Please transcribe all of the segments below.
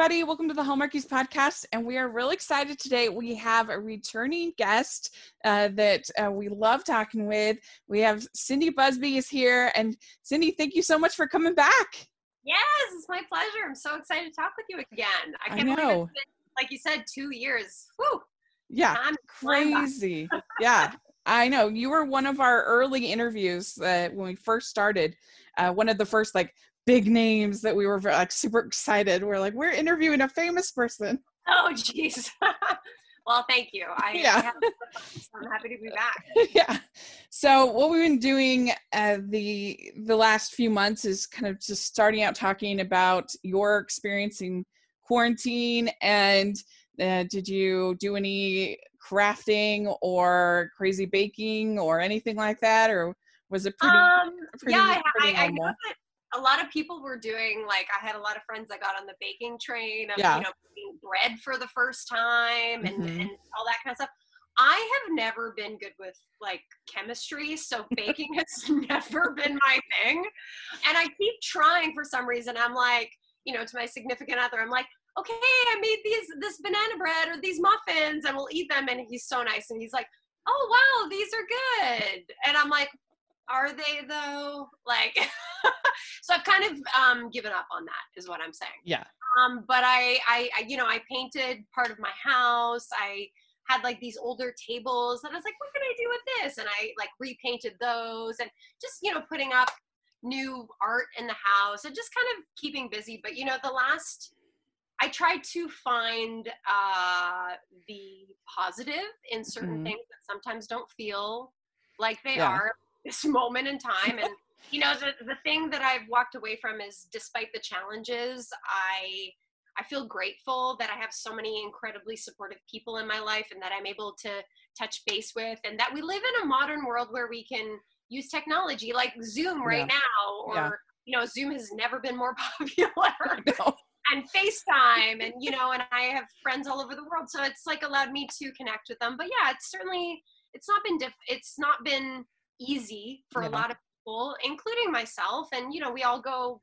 everybody. Welcome to the Hallmarkies podcast. And we are really excited today. We have a returning guest uh, that uh, we love talking with. We have Cindy Busby is here. And Cindy, thank you so much for coming back. Yes, it's my pleasure. I'm so excited to talk with you again. I can't I believe it's been, like you said, two years. Woo! Yeah, crazy. yeah, I know. You were one of our early interviews uh, when we first started. Uh, one of the first like big names that we were like super excited. We're like, we're interviewing a famous person. Oh, jeez. well, thank you. I, yeah. I am happy to be back. yeah. So what we've been doing uh, the the last few months is kind of just starting out talking about your experience in quarantine and uh, did you do any crafting or crazy baking or anything like that or was it pretty, um, pretty yeah pretty I, I, know that a lot of people were doing like I had a lot of friends that got on the baking train of yeah. you know making bread for the first time and, mm-hmm. and all that kind of stuff. I have never been good with like chemistry, so baking has never been my thing. And I keep trying for some reason. I'm like, you know, to my significant other, I'm like, okay, I made these this banana bread or these muffins and we'll eat them. And he's so nice. And he's like, oh wow, these are good. And I'm like, are they though? Like, so I've kind of um, given up on that, is what I'm saying. Yeah. Um, but I, I, I, you know, I painted part of my house. I had like these older tables, and I was like, what can I do with this? And I like repainted those, and just you know, putting up new art in the house, and just kind of keeping busy. But you know, the last I try to find uh, the positive in certain mm-hmm. things that sometimes don't feel like they yeah. are this moment in time and you know the, the thing that i've walked away from is despite the challenges i i feel grateful that i have so many incredibly supportive people in my life and that i'm able to touch base with and that we live in a modern world where we can use technology like zoom right yeah. now or yeah. you know zoom has never been more popular and FaceTime and you know and I have friends all over the world so it's like allowed me to connect with them but yeah it's certainly it's not been diff it's not been easy for yeah. a lot of people, including myself. And, you know, we all go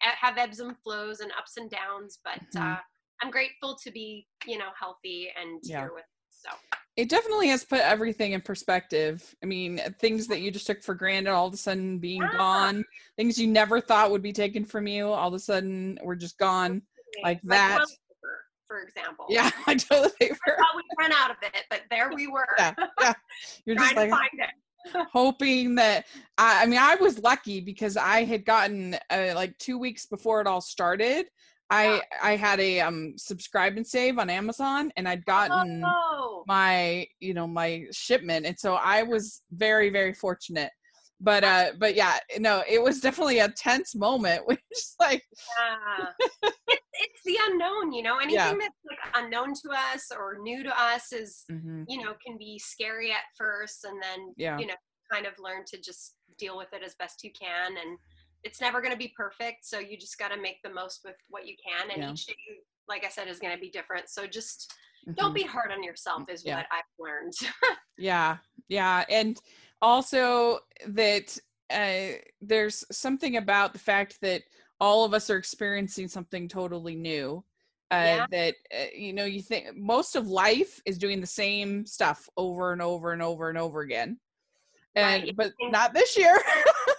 have ebbs and flows and ups and downs, but mm-hmm. uh, I'm grateful to be, you know, healthy and yeah. here with. So it definitely has put everything in perspective. I mean, things that you just took for granted all of a sudden being yeah. gone, things you never thought would be taken from you, all of a sudden were just gone like, like that. For example. Yeah, I totally. I thought we ran out of it, but there we were. yeah, yeah. You're just like, find it hoping that I, I, mean i was lucky because i had gotten uh, like two weeks before it all started i i had a um subscribe and save on amazon and i'd gotten oh. my you know my shipment and so i was very very fortunate but uh but yeah no it was definitely a tense moment which like yeah. it's, it's the unknown you know anything yeah. that's like unknown to us or new to us is mm-hmm. you know can be scary at first and then yeah. you know kind of learn to just deal with it as best you can and it's never going to be perfect so you just got to make the most with what you can and yeah. each day like i said is going to be different so just mm-hmm. don't be hard on yourself is what i've learned yeah yeah and also that uh, there's something about the fact that all of us are experiencing something totally new uh, yeah. that uh, you know you think most of life is doing the same stuff over and over and over and over again and right. but not this year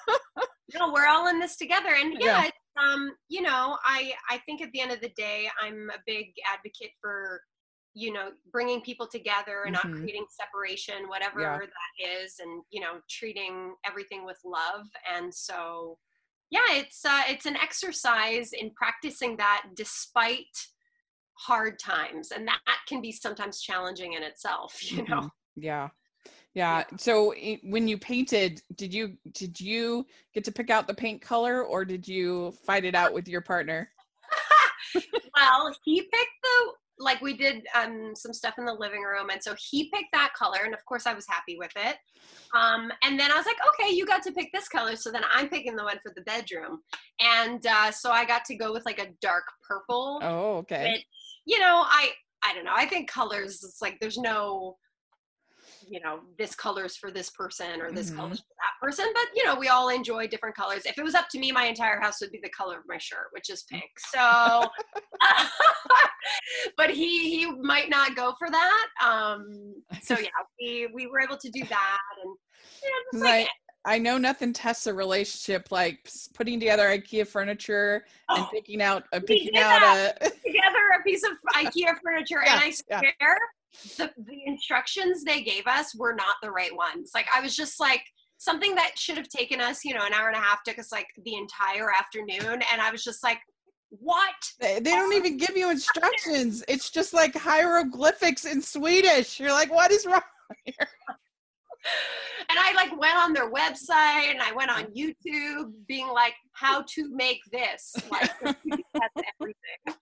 no we're all in this together and yeah, yeah. um you know i i think at the end of the day i'm a big advocate for you know bringing people together and mm-hmm. not creating separation whatever yeah. that is and you know treating everything with love. And so yeah it's uh, it's an exercise in practicing that despite hard times. And that can be sometimes challenging in itself you know? Mm-hmm. yeah. Yeah. So when you painted did you did you get to pick out the paint color or did you fight it out with your partner? Well he picked the like we did um, some stuff in the living room and so he picked that color and of course i was happy with it um, and then i was like okay you got to pick this color so then i'm picking the one for the bedroom and uh, so i got to go with like a dark purple oh okay which, you know i i don't know i think colors it's like there's no you know this colors for this person or this mm-hmm. colors for that person, but you know, we all enjoy different colors. If it was up to me, my entire house would be the color of my shirt, which is pink. So, but he he might not go for that. Um, so yeah, we we were able to do that, and you know, like, I know nothing tests a relationship like putting together IKEA furniture oh, and picking out a picking out a together a piece of IKEA furniture, yeah, and I swear. Yeah. The, the instructions they gave us were not the right ones. Like I was just like, something that should have taken us, you know, an hour and a half took us like the entire afternoon. And I was just like, what? They, they don't even give you instructions. It's just like hieroglyphics in Swedish. You're like, what is wrong here? and I like went on their website and I went on YouTube being like, how to make this. Like everything.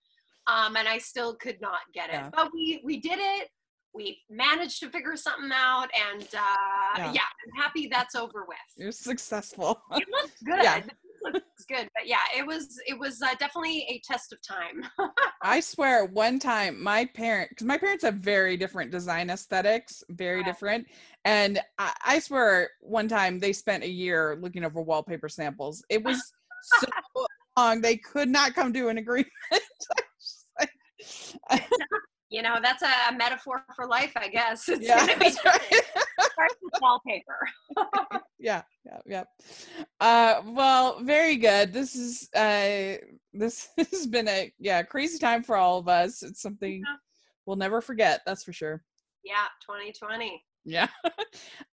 Um, and I still could not get it. Yeah. But we we did it we managed to figure something out and uh, yeah. yeah. i'm happy that's over with you're successful it looks good yeah. It looks good but yeah it was it was uh, definitely a test of time. I swear one time my parent because my parents have very different design aesthetics very yeah. different and I, I swear one time they spent a year looking over wallpaper samples. It was so long they could not come to an agreement. You know that's a metaphor for life i guess. It's yeah, gonna be right. wallpaper. Yeah yeah yeah uh well very good. This is uh this has been a yeah crazy time for all of us. It's something yeah. we'll never forget that's for sure. Yeah 2020 yeah.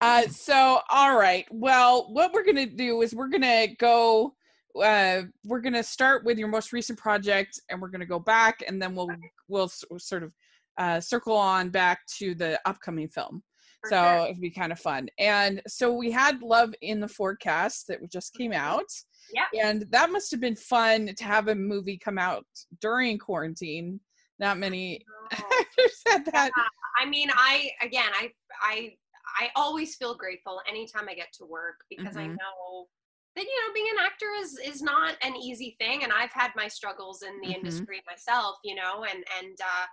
Uh so all right. Well what we're gonna do is we're gonna go uh we're gonna start with your most recent project and we're gonna go back and then we'll we'll sort of uh, circle on back to the upcoming film. For so sure. it'd be kind of fun. And so we had Love in the Forecast that just came mm-hmm. out. Yeah. And that must have been fun to have a movie come out during quarantine. Not many actors had that. Yeah. I mean, I again, I I I always feel grateful anytime I get to work because mm-hmm. I know that you know being an actor is is not an easy thing, and I've had my struggles in the mm-hmm. industry myself, you know, and and uh,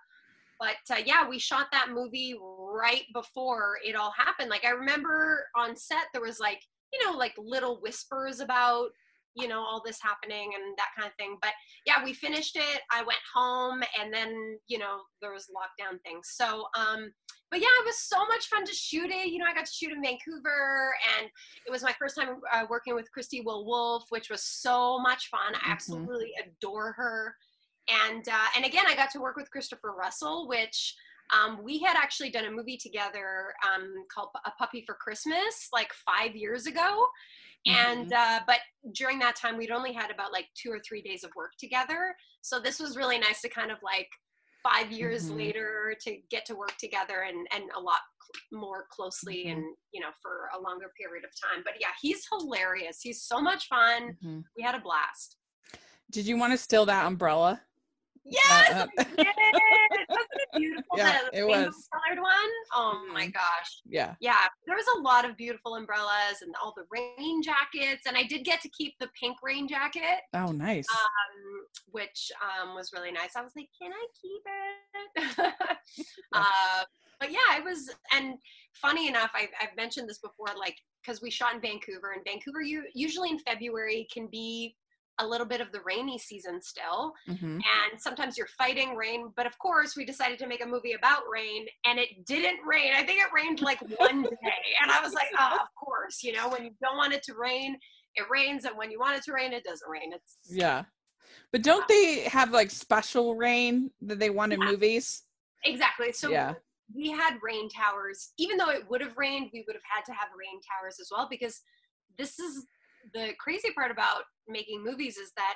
but uh, yeah we shot that movie right before it all happened. Like i remember on set there was like you know like little whispers about you know all this happening and that kind of thing. But yeah we finished it. I went home and then you know there was lockdown things. So um but yeah it was so much fun to shoot it. You know i got to shoot in vancouver and it was my first time uh, working with christy will wolf which was so much fun. I mm-hmm. absolutely adore her and uh, and again, I got to work with Christopher Russell, which um, we had actually done a movie together um, called A Puppy for Christmas, like five years ago. And mm-hmm. uh, but during that time, we'd only had about like two or three days of work together. So this was really nice to kind of like five years mm-hmm. later to get to work together and and a lot cl- more closely mm-hmm. and you know for a longer period of time. But yeah, he's hilarious. He's so much fun. Mm-hmm. We had a blast. Did you want to steal that umbrella? Yes, uh, uh Wasn't it beautiful? Yeah, it was. colored one. Oh my mm-hmm. gosh. Yeah. Yeah. There was a lot of beautiful umbrellas and all the rain jackets, and I did get to keep the pink rain jacket. Oh, nice. Um, which um was really nice. I was like, can I keep it? uh, but yeah, it was. And funny enough, I've, I've mentioned this before, like because we shot in Vancouver, and Vancouver you, usually in February can be a little bit of the rainy season still mm-hmm. and sometimes you're fighting rain but of course we decided to make a movie about rain and it didn't rain. I think it rained like one day and i was like oh of course you know when you don't want it to rain it rains and when you want it to rain it doesn't rain. It's yeah. But don't they have like special rain that they want in yeah. movies? Exactly. So yeah. we had rain towers. Even though it would have rained we would have had to have rain towers as well because this is the crazy part about making movies is that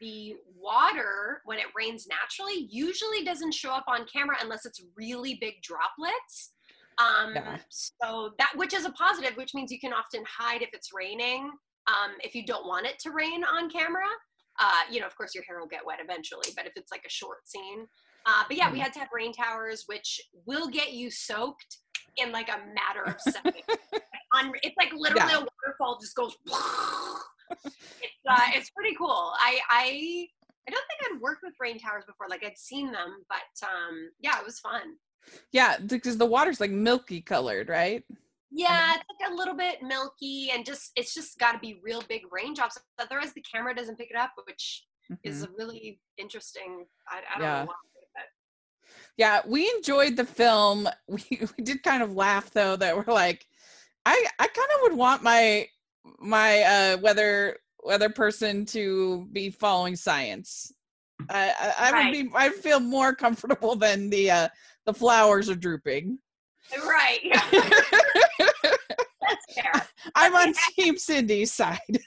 the water when it rains naturally usually doesn't show up on camera unless it's really big droplets um, yeah. so that which is a positive which means you can often hide if it's raining um, if you don't want it to rain on camera uh, you know of course your hair will get wet eventually but if it's like a short scene uh, but yeah mm. we had to have rain towers which will get you soaked in like a matter of seconds on it's like literally yeah. a waterfall just goes it's uh, it's pretty cool i i i don't think i'd worked with rain towers before like i'd seen them but um yeah it was fun yeah because the water's like milky colored right Yeah, it's like a little bit milky and just it's just got to be real big raindrops. Otherwise, the camera doesn't pick it up, which mm-hmm. is a really interesting. I, I don't yeah. know. Why, yeah, we enjoyed the film. We, we did kind of laugh though that we're like, I I kind of would want my my uh weather weather person to be following science. I I, I right. would be I feel more comfortable than the uh the flowers are drooping. Right. Yeah. That's fair. I'm on Team Cindy's side. but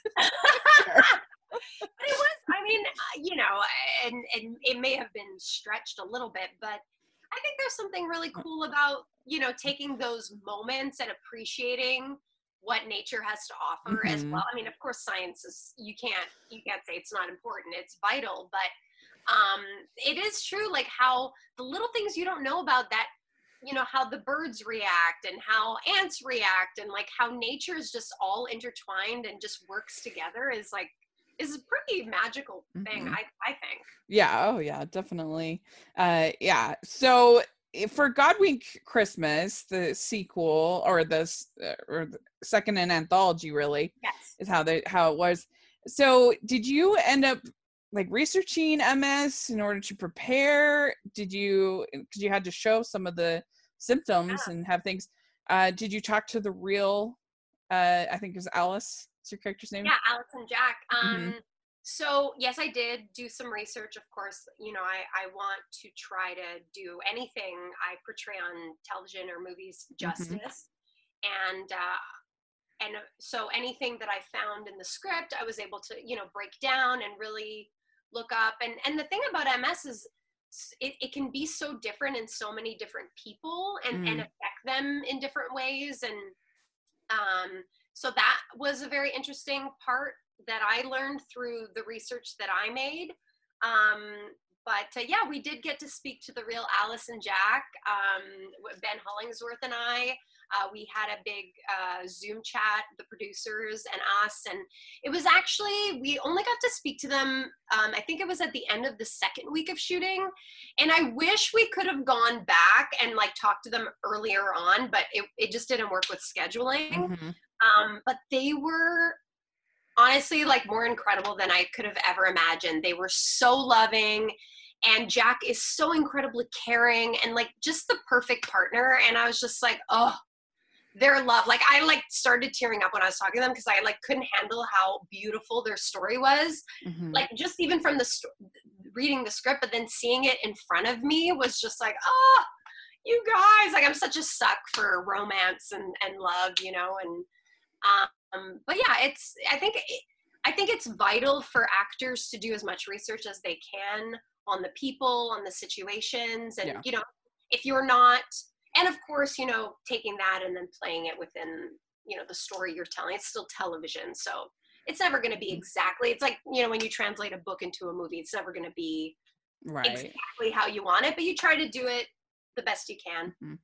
it was, I mean, uh, you know, and, and it may have been stretched a little bit, but I think there's something really cool about, you know, taking those moments and appreciating what nature has to offer mm-hmm. as well. I mean, of course, science is, you can't, you can't say it's not important. It's vital, but um, it is true, like how the little things you don't know about that you know how the birds react and how ants react and like how nature is just all intertwined and just works together is like is a pretty magical thing mm-hmm. i i think yeah oh yeah definitely uh yeah so eh, for godwink christmas the sequel or the uh, or the second in anthology really yes is how they how it was so did you end up like researching ms in order to prepare did you because you had to show some of the symptoms yeah. and have things. Uh, did you talk to the real? Uh, I think it was Alice. What's your character's name? Yeah, and Jack. Um, mm-hmm. So yes, I did do some research. Of course, you know I I want to try to do anything I portray on television or movies mm-hmm. justice, mm-hmm. and uh, and so anything that I found in the script, I was able to you know break down and really look up. And and the thing about MS is it, it can be so different in so many different people and, mm. and affect them in different ways and um, so that was a very interesting part that i learned through the research that i made um, but uh, yeah we did get to speak to the real alice and jack um, ben hollingsworth and i uh, we had a big uh, Zoom chat, the producers and us, and it was actually we only got to speak to them. Um, I think it was at the end of the second week of shooting, and I wish we could have gone back and like talked to them earlier on, but it it just didn't work with scheduling. Mm-hmm. Um, but they were honestly like more incredible than I could have ever imagined. They were so loving and Jack is so incredibly caring and like just the perfect partner and I was just like, "Oh, their love like i like started tearing up when i was talking to them because i like couldn't handle how beautiful their story was mm-hmm. like just even from the st- reading the script but then seeing it in front of me was just like oh you guys like i'm such a suck for romance and and love you know and um but yeah it's i think i think it's vital for actors to do as much research as they can on the people on the situations and yeah. you know if you're not and of course you know taking that and then playing it within you know the story you're telling it's still television so it's never going to be mm-hmm. exactly it's like you know when you translate a book into a movie it's never going to be right. exactly how you want it but you try to do it the best you can mm-hmm.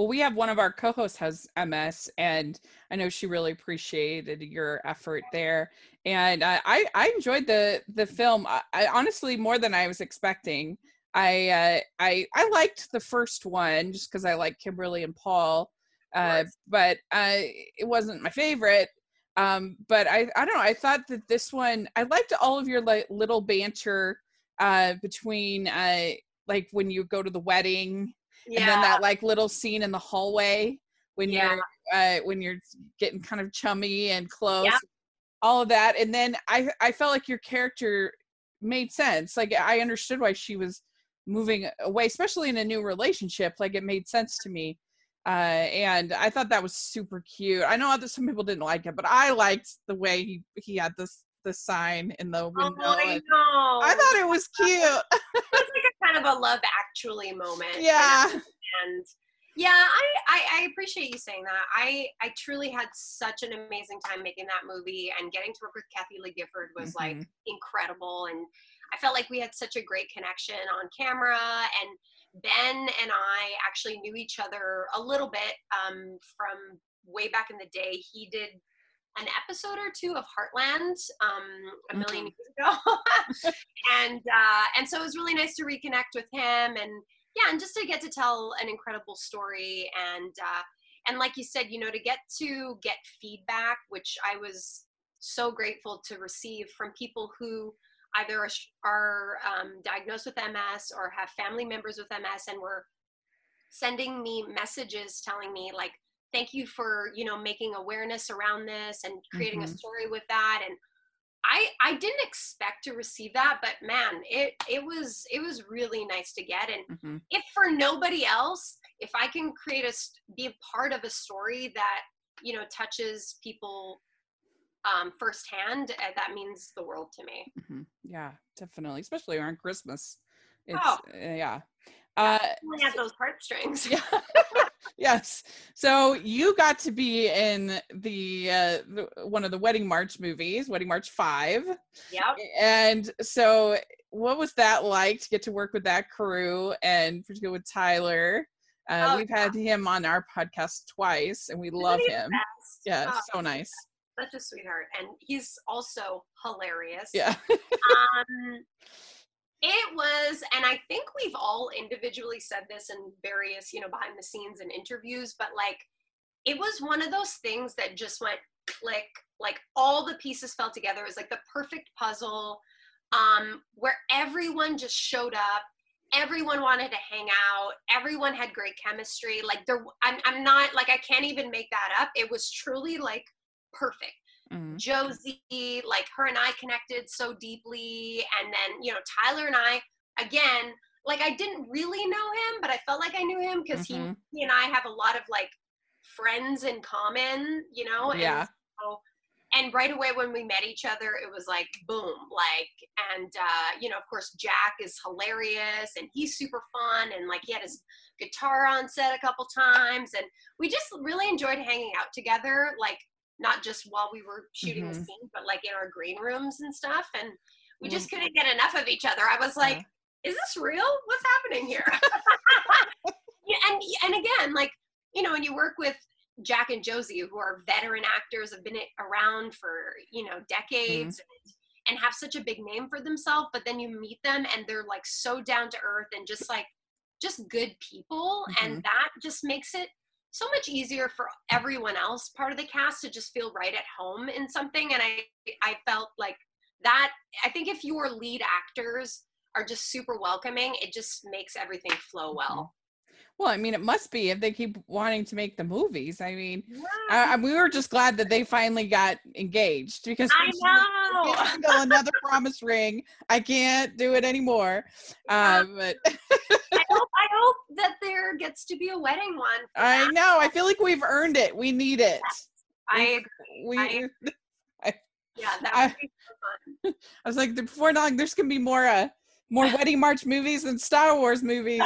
Well we have one of our co-hosts has ms and i know she really appreciated your effort there and uh, i i enjoyed the the film I, I honestly more than i was expecting I uh, I I liked the first one just because I like Kimberly and Paul, uh, but uh, it wasn't my favorite. Um, but I I don't know. I thought that this one I liked all of your like little banter uh, between uh, like when you go to the wedding yeah. and then that like little scene in the hallway when yeah. you're uh, when you're getting kind of chummy and close. Yeah. All of that, and then I I felt like your character made sense. Like I understood why she was moving away, especially in a new relationship. Like it made sense to me. Uh, and I thought that was super cute. I know that some people didn't like it, but I liked the way he he had this the sign in the window. Oh, I know. I thought it was cute. it's like a kind of a love actually moment. Yeah. And yeah, I, I, I appreciate you saying that. I I truly had such an amazing time making that movie and getting to work with Kathie Lee Gifford was mm-hmm. like incredible and I felt like we had such a great connection on camera and Ben and I actually knew each other a little bit um, from way back in the day. He did an episode or two of Heartland um, a 1000000 mm-hmm. years ago, and uh, and so it was really nice to reconnect with him and yeah, and just to get to tell an incredible story and uh, and like you said, you know, to get to get feedback, which I was so grateful to receive from people who either are um, diagnosed with MS or have family members with MS and were sending me messages telling me like thank you for you know making awareness around this and creating mm-hmm. a story with that and i i didn't expect to receive that but man it it was it was really nice to get and mm-hmm. if for nobody else if i can create a be a part of a story that you know touches people um firsthand uh, that means the world to me mm-hmm. yeah definitely especially around christmas it's oh. uh, yeah uh, had those heartstrings. Yeah. yes. So you got to be in the, uh, the, one of the Wedding March movies, Wedding March Five. Yep. And so, what was that like to get to work with that crew and particularly with Tyler? Uh, oh, we've yeah. had him on our podcast twice, and we Isn't love him. Yeah, oh, so nice. Such a sweetheart, and he's also hilarious. Yeah. um, it was, and I think we've all individually said this in various, you know, behind the scenes and interviews, but like it was one of those things that just went click, like all the pieces fell together. It was like the perfect puzzle um, where everyone just showed up. Everyone wanted to hang out. Everyone had great chemistry. Like there, I'm, I'm not like I can't even make that up. It was truly like perfect mm-hmm. Josie, like her and I connected so deeply. And then, you know, Tyler and I, again, like I didn't really know him, but I felt like I knew him because mm-hmm. he, he and I have a lot of like friends in common, you know? And yeah. So, and right away when we met each other, it was like boom, like, and uh, you know, of course, Jack is hilarious and he's super fun, and like he had his guitar on set a couple times, and we just really enjoyed hanging out together. Like not just while we were shooting mm-hmm. the scene, but like in our green rooms and stuff. And we mm-hmm. just couldn't get enough of each other. I was like, yeah. is this real? What's happening here? yeah, and and again, like, you know, when you work with Jack and Josie, who are veteran actors, have been around for, you know, decades mm-hmm. and, and have such a big name for themselves, but then you meet them and they're like so down to earth and just like just good people. And mm-hmm. that just makes it so much easier for everyone else part of the cast to just feel right at home in something and i i felt like that i think if your lead actors are just super welcoming it just makes everything flow well mm-hmm. Well, I mean, it must be if they keep wanting to make the movies. I mean, yeah. we were just glad that they finally got engaged because I know another promise ring. I can't do it anymore. Yeah. Um, but I, hope, I hope that there gets to be a wedding one. I that. know. I feel like we've earned it. We need it. Yes, I agree. We. I, I, yeah, that would I, be fun. I was like, before long, there's gonna be more uh, more wedding march movies than Star Wars movies.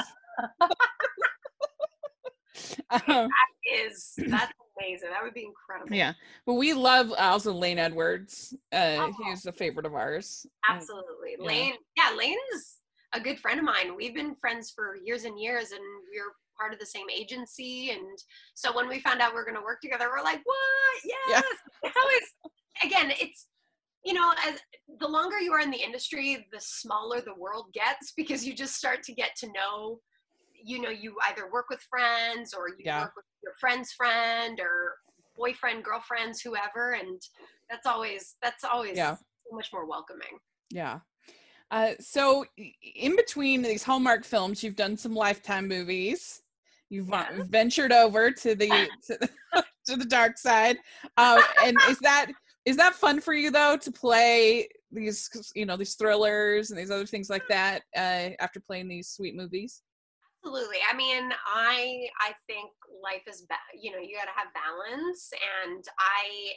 um, that is that's amazing. That would be incredible. Yeah. Well, we love also Lane Edwards. Uh, oh. He's a favorite of ours. Absolutely. Yeah. Lane, yeah, Lane's a good friend of mine. We've been friends for years and years, and we're part of the same agency. And so when we found out we are going to work together, we're like, what? Yes. Yeah. It's always, again, it's, you know, as the longer you are in the industry, the smaller the world gets because you just start to get to know you know you either work with friends or you yeah. work with your friend's friend or boyfriend girlfriends whoever and that's always that's always yeah. so much more welcoming yeah uh, so in between these hallmark films you've done some lifetime movies you've yeah. ventured over to the to the, to the dark side uh, and is that is that fun for you though to play these you know these thrillers and these other things like that uh, after playing these sweet movies Absolutely. I mean, I I think life is ba- you know, you got to have balance and I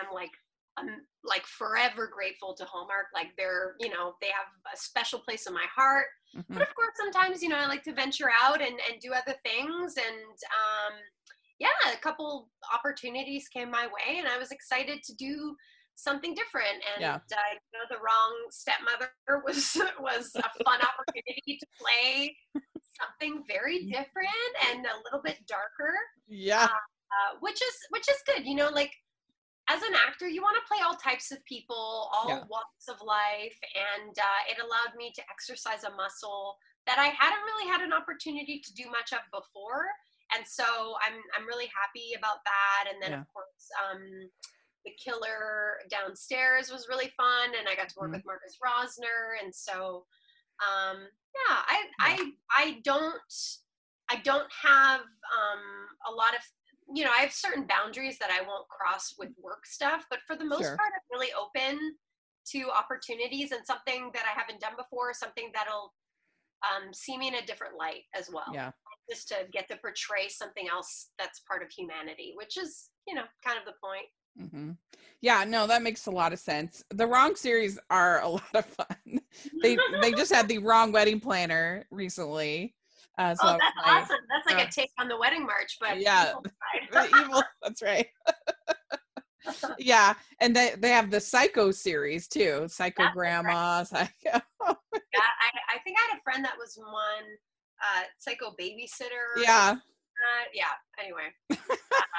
am like I'm like forever grateful to Hallmark. Like they're, you know, they have a special place in my heart. Mm-hmm. But of course, sometimes, you know, I like to venture out and, and do other things. And um, yeah, a couple opportunities came my way, and I was excited to do something different. And yeah. uh, you know, the wrong stepmother was was a fun opportunity to play something very different and a little bit darker. Yeah. Uh, uh, which is which is good. You know, like as an actor, you want to play all types of people, all yeah. walks of life, and uh, it allowed me to exercise a muscle that I hadn't really had an opportunity to do much of before. and so I'm I'm really happy about that. And then yeah. of course, um, the killer downstairs was really fun, and I got to work mm-hmm. with Marcus Rosner, and so um, yeah, I. I I don't I don't have um, a lot of you know I have certain boundaries that I won't cross with work stuff, but for the most sure. part, I'm really open to opportunities and something that I haven't done before, something that'll um, see me in a different light as well. Yeah. Just to get to portray something else that's part of humanity, which is, you know, kind of the point. Mm-hmm. Yeah, no, that makes a lot of sense. The wrong series are a lot of fun. they they just had the wrong wedding planner recently. Uh, so oh, that's awesome! That's like uh, a take on the wedding march, but yeah, evil, evil that's right. yeah, and they they have the Psycho series too. Psycho that's Grandma, right. Psycho. yeah, I, I think I had a friend that was one uh, Psycho Babysitter. Yeah. Uh, yeah. Anyway, uh,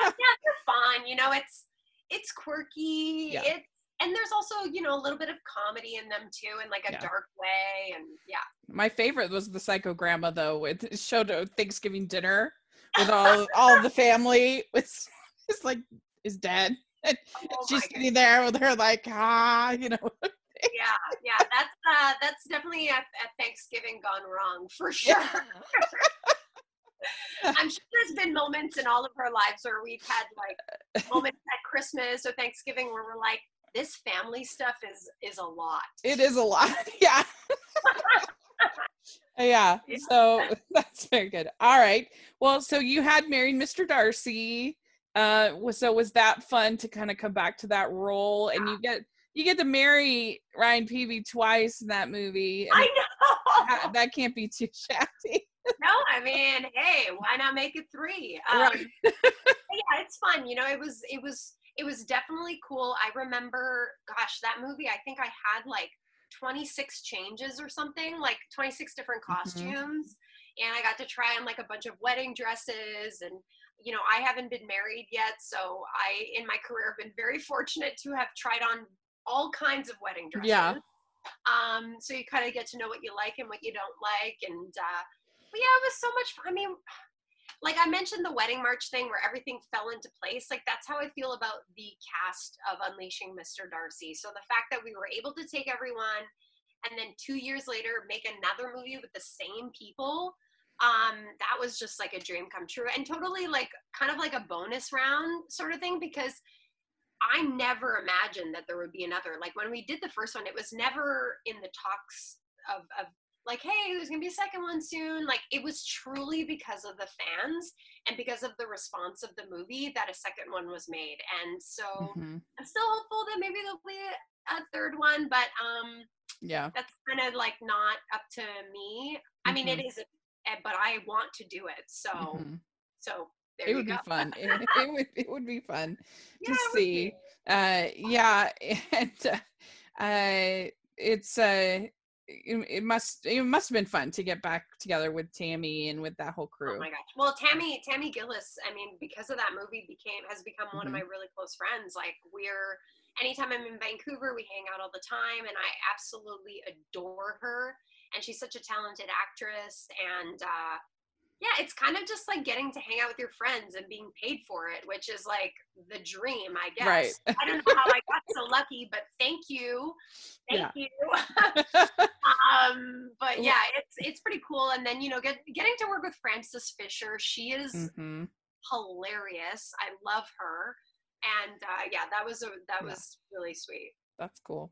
yeah, they're fun. You know, it's it's quirky. Yeah. It's and there's also you know a little bit of comedy in them too in like a yeah. dark way and yeah my favorite was the psycho grandma though it showed a thanksgiving dinner with all all the family it's it's like is dead and oh she's sitting there with her like ah you know yeah yeah that's uh that's definitely a, a thanksgiving gone wrong for sure yeah. I'm sure there's been moments in all of our lives where we've had like moments at Christmas or Thanksgiving where we're like, this family stuff is is a lot. It is a lot. Yeah. yeah. yeah. So that's very good. All right. Well, so you had married Mr. Darcy. Uh so was that fun to kind of come back to that role and you get you get to marry Ryan Paevey twice in that movie. I know. That, that can't be too shabby no, I mean, hey, why not make it three? Um, right. yeah, it's fun. You know, it was it was it was definitely cool. I remember, gosh, that movie. I think I had like 26 changes or something, like 26 different mm-hmm. costumes, mm-hmm. and I got to try on like a bunch of wedding dresses and. You know, I haven't been married yet, so I, in my career, have been very fortunate to have tried on all kinds of wedding dresses. Yeah. Um, so you kind of get to know what you like and what you don't like, and uh, yeah, it was so much. fun. I mean, like I mentioned the wedding march thing where everything fell into place. Like that's how I feel about the cast of Unleashing Mr. Darcy. So the fact that we were able to take everyone and then two years later make another movie with the same people um that was just like a dream come true and totally like kind of like a bonus round sort of thing because I never imagined that there would be another. Like when we did the first one, it was never in the talks of, of like, hey, there's gonna be a second one soon. Like it was truly because of the fans and because of the response of the movie that a second one was made. And so mm-hmm. I'm still hopeful that maybe there'll be a, third one, but um yeah, that's kind of like not up to me. Mm-hmm. I mean, it mm-hmm. but I want to do it. So, mm-hmm. so it would go. be fun. It, it, would it would be fun yeah, to see. Uh, yeah, and uh, uh, it's uh it, it, must it must have been fun to get back together with Tammy and with that whole crew. Oh my gosh! Well, Tammy Tammy Gillis, I mean, because of that movie, became has become one mm-hmm. of my really close friends. Like we're anytime I'm in Vancouver, we hang out all the time, and I absolutely adore her. And she's such a talented actress, and uh, yeah, it's kind of just like getting to hang out with your friends and being paid for it, which is like the dream, I guess. Right. I don't know how I got so lucky, but thank you. Thank yeah. you. um, but yeah, it's it's pretty cool. And then, you know, get, getting to work with Frances Fisher, she is mm-hmm. hilarious. I love her. And uh, yeah, that was a that yeah. was really sweet. That's cool.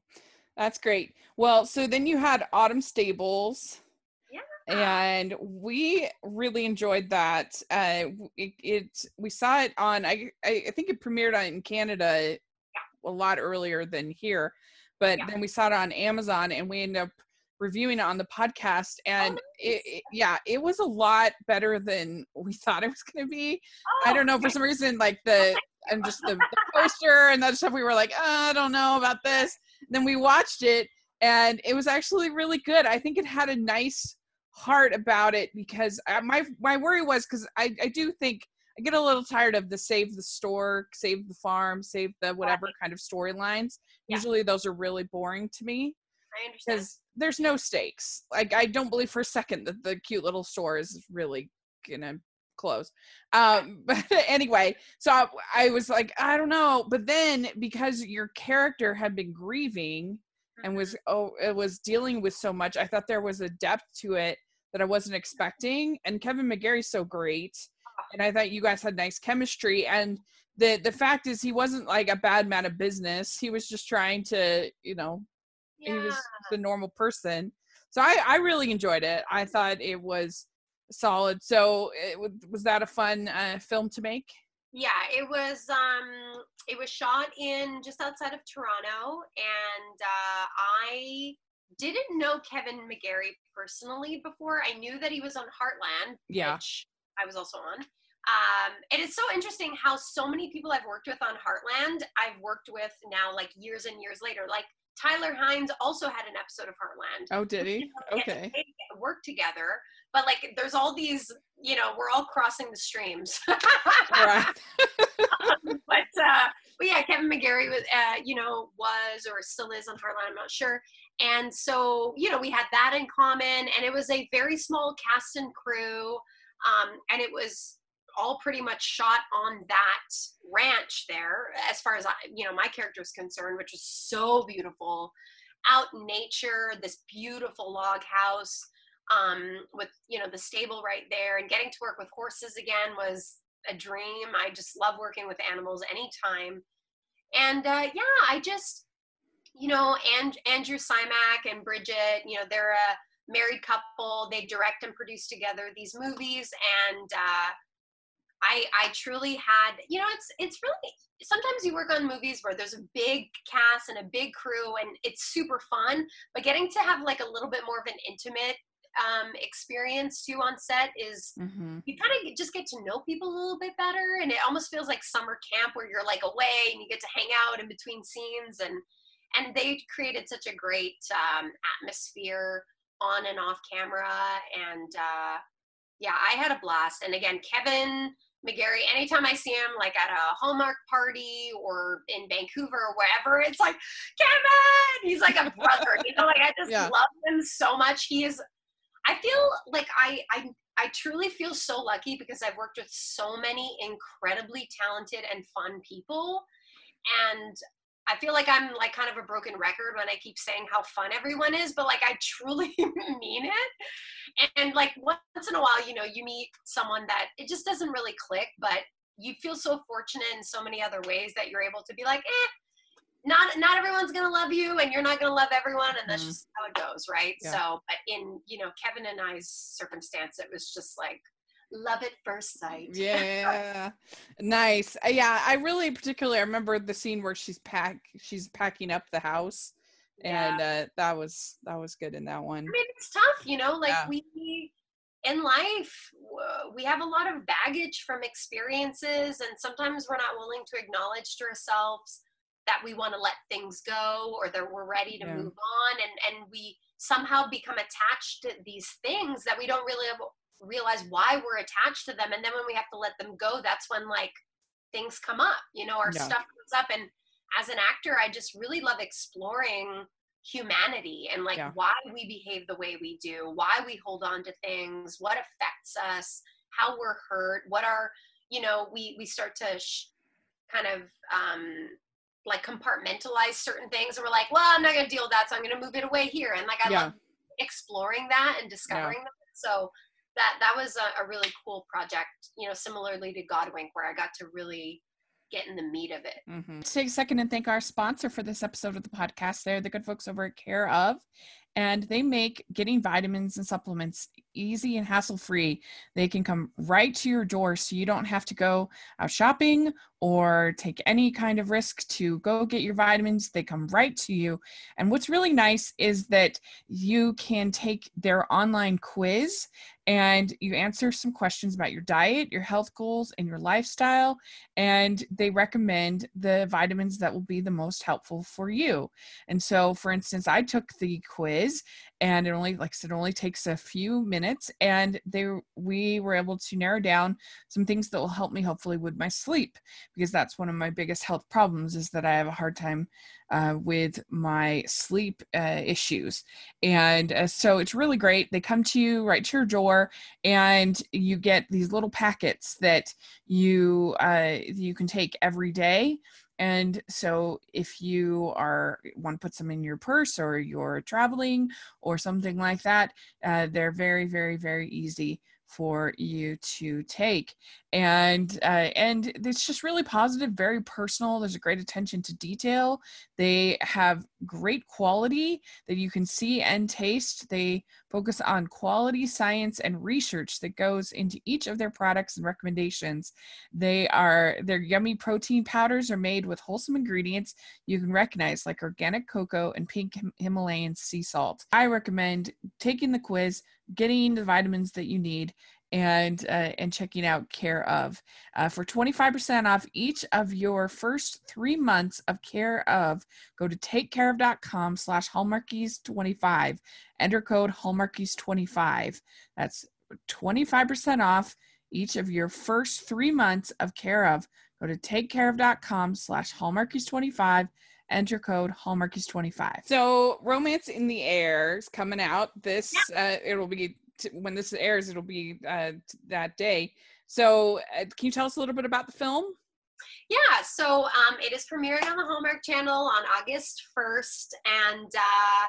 That's great. Well, so then you had Autumn Stables and we really enjoyed that. Uh, it, it, we saw it on I I think it premiered on in Canada a lot earlier than here, but yeah. then we saw it on Amazon and we ended up reviewing it on the podcast oh, and oh, it, it, yeah it was a lot better than we thought it was going to be oh, i don't know for some reason like the and just the, the poster and that stuff we were like oh, i don't know about this and then we watched it and it was actually really good i think it had a nice heart about it because I, my my worry was because I I do think I get a little tired of the save the store, save the farm, save the whatever kind of storylines. Yeah. Usually those are really boring to me. I understand. Because there's no stakes. Like I don't believe for a second that the cute little store is really gonna close. Um, but anyway, so I, I was like, I don't know. But then because your character had been grieving and was mm-hmm. oh it was dealing with so much, I thought there was a depth to it that I wasn't expecting. And Kevin McGarry's so great. And I thought you guys had nice chemistry. And the the fact is he wasn't like a bad man of business. He was just trying to, you know, yeah. he was the normal person. So I, I really enjoyed it. I thought it was solid. So it, was that a fun uh, film to make? Yeah, it was. Um, it was shot in just outside of Toronto, and uh, I didn't know Kevin McGarry personally before. I knew that he was on Heartland, yeah. which I was also on. Um, and it is so interesting how so many people I've worked with on Heartland, I've worked with now like years and years later. Like Tyler Hynes also had an episode of Heartland. Oh, did he? Okay. Work together, but like, there's all these. You know, we're all crossing the streams. right. um, but uh, but yeah, Kevin McGarry was, uh, you know, was or still is on Heartland. I'm not sure. And so, you know, we had that in common, and it was a very small cast and crew, um, and it was all pretty much shot on that ranch there as far as I, you know my character is concerned which was so beautiful. Out in nature this beautiful log house um, with you know the stable right there and getting to work with horses again was a dream. I just love working with animals anytime. And uh, yeah i just you know and andrew cymek and bridget you know they're a married couple. They direct and produce together these movies. And uh, I I truly had you know it's it's really sometimes you work on movies where there's a big cast and a big crew and it's super fun but getting to have like a little bit more of an intimate um, experience too on set is mm-hmm. you kind of just get to know people a little bit better. And it almost feels like summer camp where you're like away and you get to hang out in between scenes. And and they created such a great um, atmosphere on and off camera and uh, yeah i had a blast and again kevin McGarry, anytime I see him like at a Hallmark party or in Vancouver or wherever, it's like, Kevin! He's like a brother. you know, like I just yeah. love him so much. He is I feel like I I I truly feel so lucky because I've worked with so many incredibly talented and fun people. And I feel like I'm like kind of a broken record when I keep saying how fun everyone is, but like I truly mean it. And like once in a while, you know, you meet someone that it just doesn't really click, but you feel so fortunate in so many other ways that you're able to be like, eh, not not everyone's gonna love you and you're not gonna love everyone and that's mm-hmm. just how it goes, right? Yeah. So but in, you know, Kevin and I's circumstance, it was just like love at first sight. Yeah. nice. Uh, yeah, I really particularly I remember the scene where she's pack she's packing up the house. Yeah. And uh that was that was good in that one. I mean, it's tough, you know, like yeah. we in life we have a lot of baggage from experiences and sometimes we're not willing to acknowledge to ourselves that we want to let things go or that we're ready to yeah. move on and and we somehow become attached to these things that we don't really realize why we're attached to them and then when we have to let them go that's when like things come up you know our yeah. stuff comes up and as an actor i just really love exploring humanity and like yeah. why we behave the way we do why we hold on to things what affects us how we're hurt what are you know we we start to sh- kind of um like compartmentalize certain things and we're like well i'm not going to deal with that so i'm going to move it away here and like i yeah. love exploring that and discovering yeah. that so that that was a, a, really cool project you know similarly to godwink where i got to really get in the meat of it mm-hmm. take a second and thank our sponsor for this episode of the podcast they're the good folks over at Care/of and they make getting vitamins and supplements easy and hassle free. They can come right to your door so you don't have to go out shopping or take any kind of risk to go get your vitamins. They come right to you. And what's really nice is that you can take their online quiz and you answer some questions about your diet, your health goals, and your lifestyle. And they recommend the vitamins that will be the most helpful for you. And so, for instance, I took the quiz and it only like i said only takes a few minutes and they we were able to narrow down some things that will help me hopefully with my sleep because that's one of my biggest health problems is that i have a hard time uh, with my sleep uh, issues. And uh, so it's really great. They come to you right to your door and you get these little packets that you uh, you can take every day. And so if you are want to put some in your purse or you're traveling or something like that, uh, they're very, very, very easy for you to take. And uh, and it's just really positive very personal there's a great attention to detail. They have great quality that you can see and taste. They focus on quality science and research that goes into each of their products and recommendations. They are their yummy protein powders are made with wholesome ingredients you can recognize like organic cocoa and pink himalayan sea salt. I recommend taking the quiz getting the vitamins that you need and uh, and checking out Care/of uh, for 25% off each of your first three months of Care/of go to takecareof.com slash hallmarkies25 enter code hallmarkies25 that's 25% off each of your first three months of Care/of. Go to takecareof.com slash hallmarkies25 enter code hallmarkies25 so romance in the air is coming out this uh, it'll be when this airs it'll be uh, that day. So uh, can you tell us a little bit about the film? Yeah so um, it is premiering on the hallmark channel on august 1st and uh,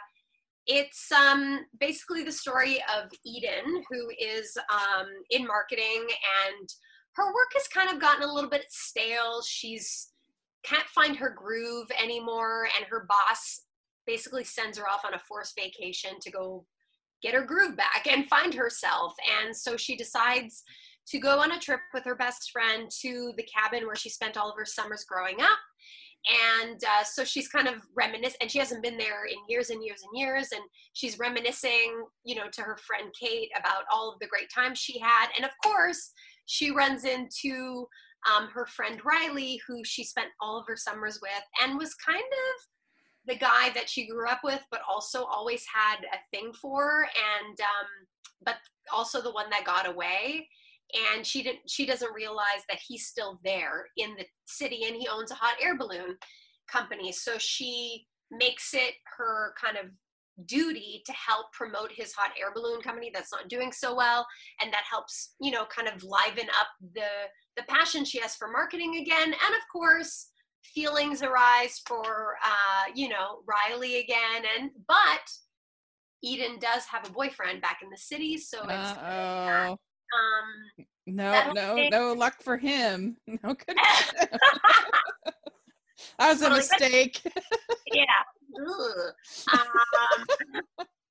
it's um, basically the story of eden who is um, in marketing and her work has kind of gotten a little bit stale. She's can't find her groove anymore and her boss basically sends her off on a forced vacation to go get her groove back and find herself. And so she decides to go on a trip with her best friend to the cabin where she spent all of her summers growing up. And uh, so she's kind of reminiscing and she hasn't been there in years and years and years and she's reminiscing you know to her friend kate about all of the great times she had. And of course she runs into um, her friend Riley, who she spent all of her summers with, and was kind of the guy that she grew up with, but also always had a thing for, and um, but also the one that got away. And she didn't. She doesn't realize that he's still there in the city, and he owns a hot air balloon company. So she makes it her kind of duty to help promote his hot air balloon company that's not doing so well and that helps you know kind of liven up the the passion she has for marketing again and of course feelings arise for uh you know riley again and but eden does have a boyfriend back in the city so it's oh um no no no luck for him no good that was a mistake yeah um,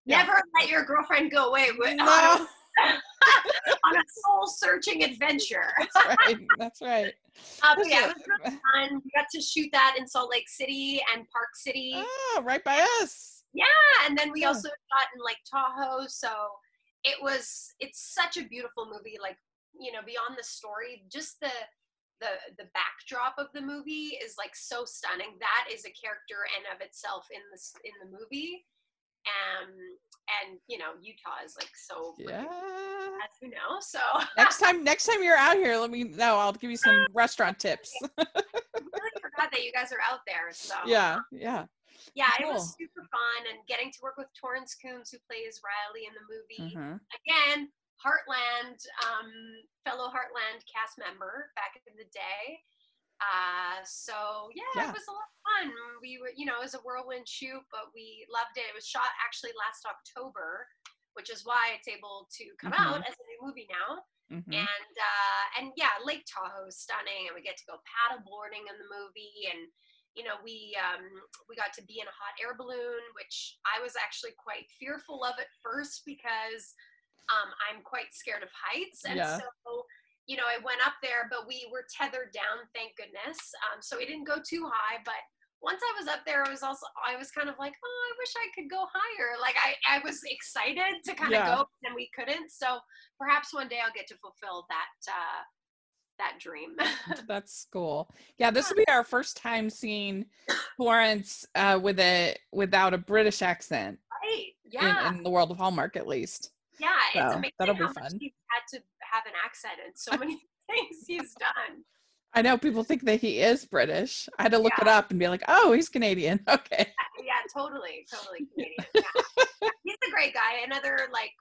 yeah. Never let your girlfriend go away with, no. on, on, a soul searching adventure. That's right. That's right. Uh, yeah, it was really fun. We got to shoot that in Salt Lake City and Park City. Oh, right by us. Yeah, and then we yeah. also shot in like Tahoe. So it was. It's such a beautiful movie. Like you know, beyond the story, just the the the backdrop of the movie is like so stunning. That is a character and of itself in this in the movie. Um, and you know Utah is like so yeah as you know. So next time next time you're out here, let me know. I'll give you some restaurant tips. I really forgot that you guys are out there. So yeah, yeah. Yeah, cool. it was super fun and getting to work with Torrance Coombs, who plays Riley in the movie. Mm-hmm. Again, Heartland, um, fellow Heartland cast member back in the day. Uh, so yeah, yeah, it was a lot of fun. We were, you know, it was a whirlwind shoot, but we loved it. It was shot actually last October, which is why it's able to come mm-hmm. out as a new movie now. Mm-hmm. And uh, and yeah, Lake Tahoe is stunning, and we get to go paddleboarding in the movie, and you know we um, we got to be in a hot air balloon, which I was actually quite fearful of at first because um, I'm quite scared of heights. And yeah. so, you know, I went up there, but we were tethered down, thank goodness. Um, so we didn't go too high, but once I was up there, I was also, I was kind of like, oh, I wish I could go higher. Like I, I was excited to kind yeah. of go and we couldn't. So perhaps one day I'll get to fulfill that, uh, that dream. That's cool. Yeah, this will be our first time seeing Torrance uh, with a without a British accent. Right. Yeah. In, in the world of Hallmark, at least. Yeah, it's amazing that'll be how much fun. he's had to have an accent in so many things he's done. I know people think that he is British. I had to look it up and be like, oh, he's Canadian. Okay. Yeah, totally, totally Canadian. Yeah. he's a great guy. Another like,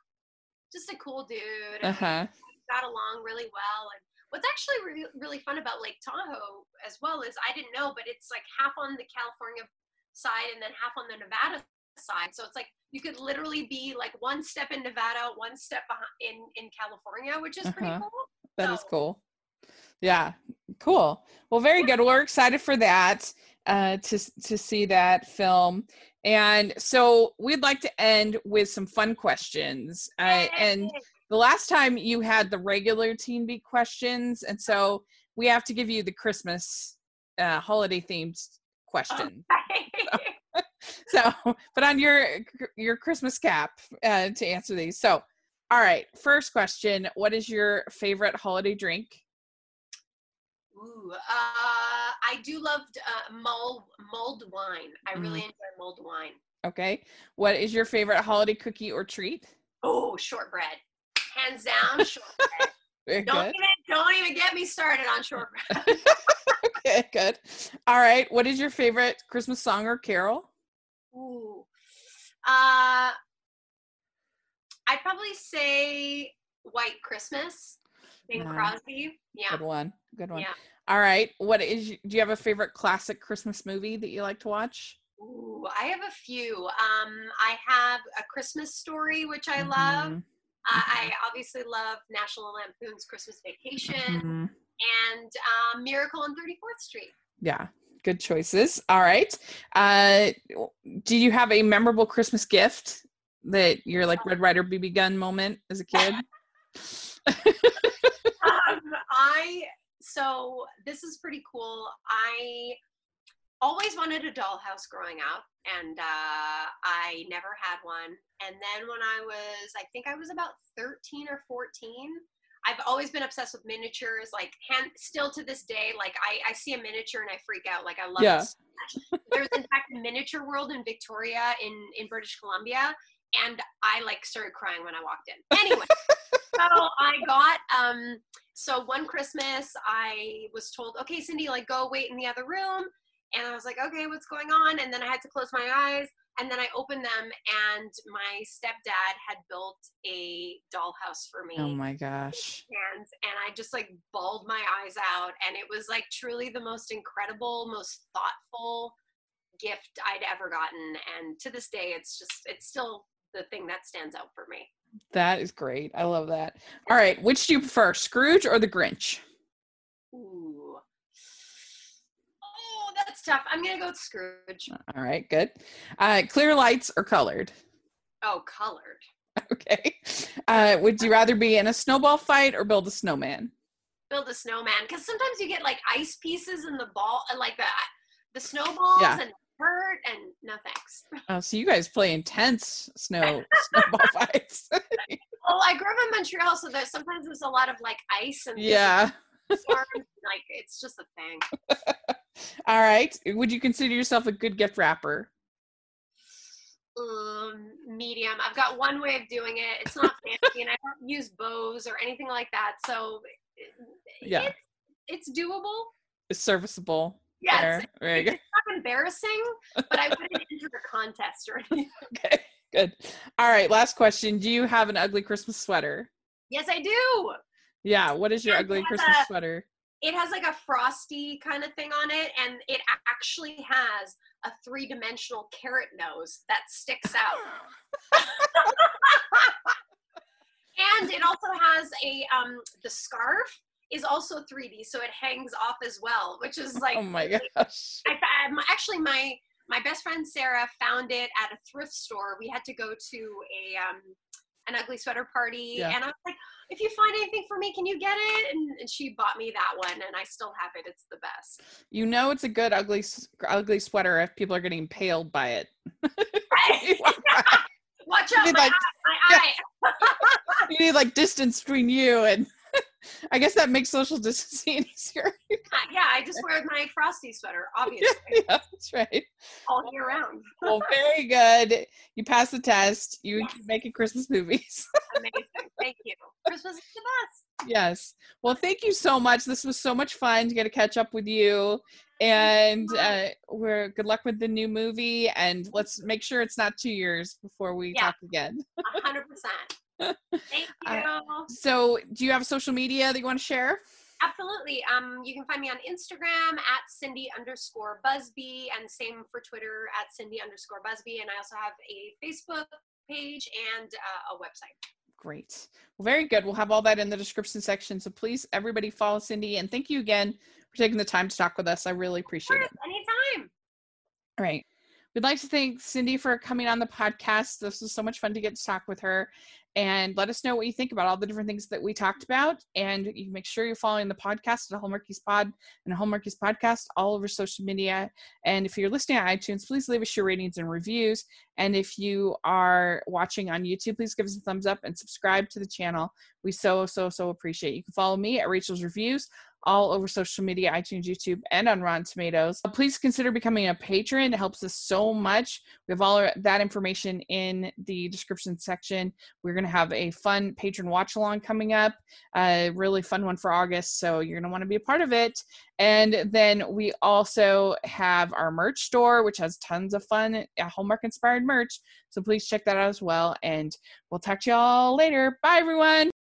just a cool dude. Uh-huh. Got along really well. And what's actually really really fun about Lake Tahoe as well is I didn't know, but it's like half on the California side and then half on the Nevada side. So it's like you could literally be like one step in Nevada, one step in in California, which is pretty Uh-huh. cool. That is So- cool. Yeah, cool. Well, very good. We're excited for that uh, to to see that film. And so we'd like to end with some fun questions. Uh, and the last time you had the regular Teen Beat questions, and so we have to give you the Christmas uh, holiday themed question. So put on your your Christmas cap uh, to answer these. So, all right, first question: What is your favorite holiday drink? Ooh, uh, I do love uh, mulled mulled wine. I really Mm. enjoy mulled wine. Okay. What is your favorite holiday cookie or treat? Oh, shortbread, hands down, shortbread. Very don't good. even don't even get me started on shortbread. Okay, good. All right. What is your favorite Christmas song or carol? Ooh, uh, I'd probably say White Christmas, Bing Nice. Crosby. Yeah, Good one. Good one. yeah. All right. What is? Do you have a favorite classic Christmas movie that you like to watch? Ooh, I have a few. Um, I have a Christmas story, which I love. Mhm, I, obviously love National Lampoon's Christmas Vacation mhm. and um, Miracle on 34th Street. Yeah, good choices. All right. Uh, do you have a memorable Christmas gift that your like Red Ryder BB gun moment as a kid? um, I so this is pretty cool. I always wanted a dollhouse growing up, and uh, I never had one. And then when I was, I think I was about thirteen or fourteen. I've always been obsessed with miniatures. Like, hand, still to this day, like I, I see a miniature and I freak out. Like, I love Yeah. it so much. There's in fact a miniature world in Victoria in in British Columbia, and I like started crying when I walked in. Anyway, so I got um so one Christmas I was told, okay, Cindy, like go wait in the other room. And I was like, okay, what's going on? And then I had to close my eyes. And then I opened them and my stepdad had built a dollhouse for me. oh my gosh. and and I just like bawled my eyes out. And it was like truly the most incredible, most thoughtful gift I'd ever gotten. And to this day, it's just it's still the thing that stands out for me. That is great. I love that. All right. Which do you prefer, Scrooge or the Grinch? Ooh. Tough. I'm gonna go with Scrooge. All right. Good. Uh, clear lights or colored? Oh, colored. Okay. Uh, would you rather be in a snowball fight or build a snowman? Build a snowman because sometimes you get like ice pieces in the ball, uh, like the the snowballs Yeah. and hurt. And no thanks. Oh, so you guys play intense snow snowball fights. Well, I grew up in Montreal, so there's sometimes there's a lot of like ice and yeah. storms, like it's just a thing. All right. Would you consider yourself a good gift wrapper? Um, medium. I've got one way of doing it. It's not fancy, and I don't use bows or anything like that. So Yeah. it's, it's doable. It's serviceable. Yes, There. There it's not embarrassing, but I wouldn't enter the contest or anything. Okay. Good. All right. Last question. Do you have an ugly Christmas sweater? Yes, I do. Yeah. What is your ugly Christmas a- sweater? It has like a frosty kind of thing on it, and it actually has a three dimensional carrot nose that sticks out. and it also has a um the scarf is also 3D, so it hangs off as well, which is like oh my gosh. I, I'm actually my my best friend Sarah found it at a thrift store. We had to go to a um an ugly sweater party, Yeah. and I was like, "If you find anything for me, can you get it?" And, and she bought me that one, and I still have it. It's the best. You know it's a good ugly ugly sweater if people are getting paled by it. That. Watch out, my like- eye, my yeah. eye. you need like distance between you and I guess that makes social distancing easier. uh, yeah, I just wear my frosty sweater, obviously. yeah, that's right. All year round. well, very good. You passed the test. You yes. keep making Christmas movies. Amazing. Thank you. Christmas is the best. Yes. Well, thank you so much. This was so much fun to get to catch up with you. And uh, we're good luck with the new movie. And let's make sure it's not two years before we yeah. talk again. hundred percent. Thank you. Uh, so, do you have social media that you want to share? Absolutely. Um, you can find me on Instagram at Cindy underscore Busby, and same for Twitter at Cindy underscore Busby. And I also have a Facebook page and uh, a website. Great. Well, very good. We'll have all that in the description section. So please, everybody, follow Cindy. And thank you again for taking the time to talk with us. I really appreciate it. Anytime. All right. We'd like to thank Cindy for coming on the podcast. This was so much fun to get to talk with her and let us know what you think about all the different things that we talked about. And you can make sure you're following the podcast at Hallmarkies Pod and Hallmarkies Podcast all over social media. And if you're listening on iTunes, please leave us your ratings and reviews. And if you are watching on YouTube, please give us a thumbs up and subscribe to the channel. We so, so, so appreciate. You can follow me at Rachel's Reviews all over social media, iTunes, YouTube, and on Rotten Tomatoes. Uh, please consider becoming a patron. It helps us so much. We have all that information in the description section. We're going to have a fun patron watch along coming up, a really fun one for August. So you're going to want to be a part of it. And then we also have our merch store, which has tons of fun uh, Hallmark inspired merch. So please check that out as well. And we'll talk to y'all later. Bye, everyone.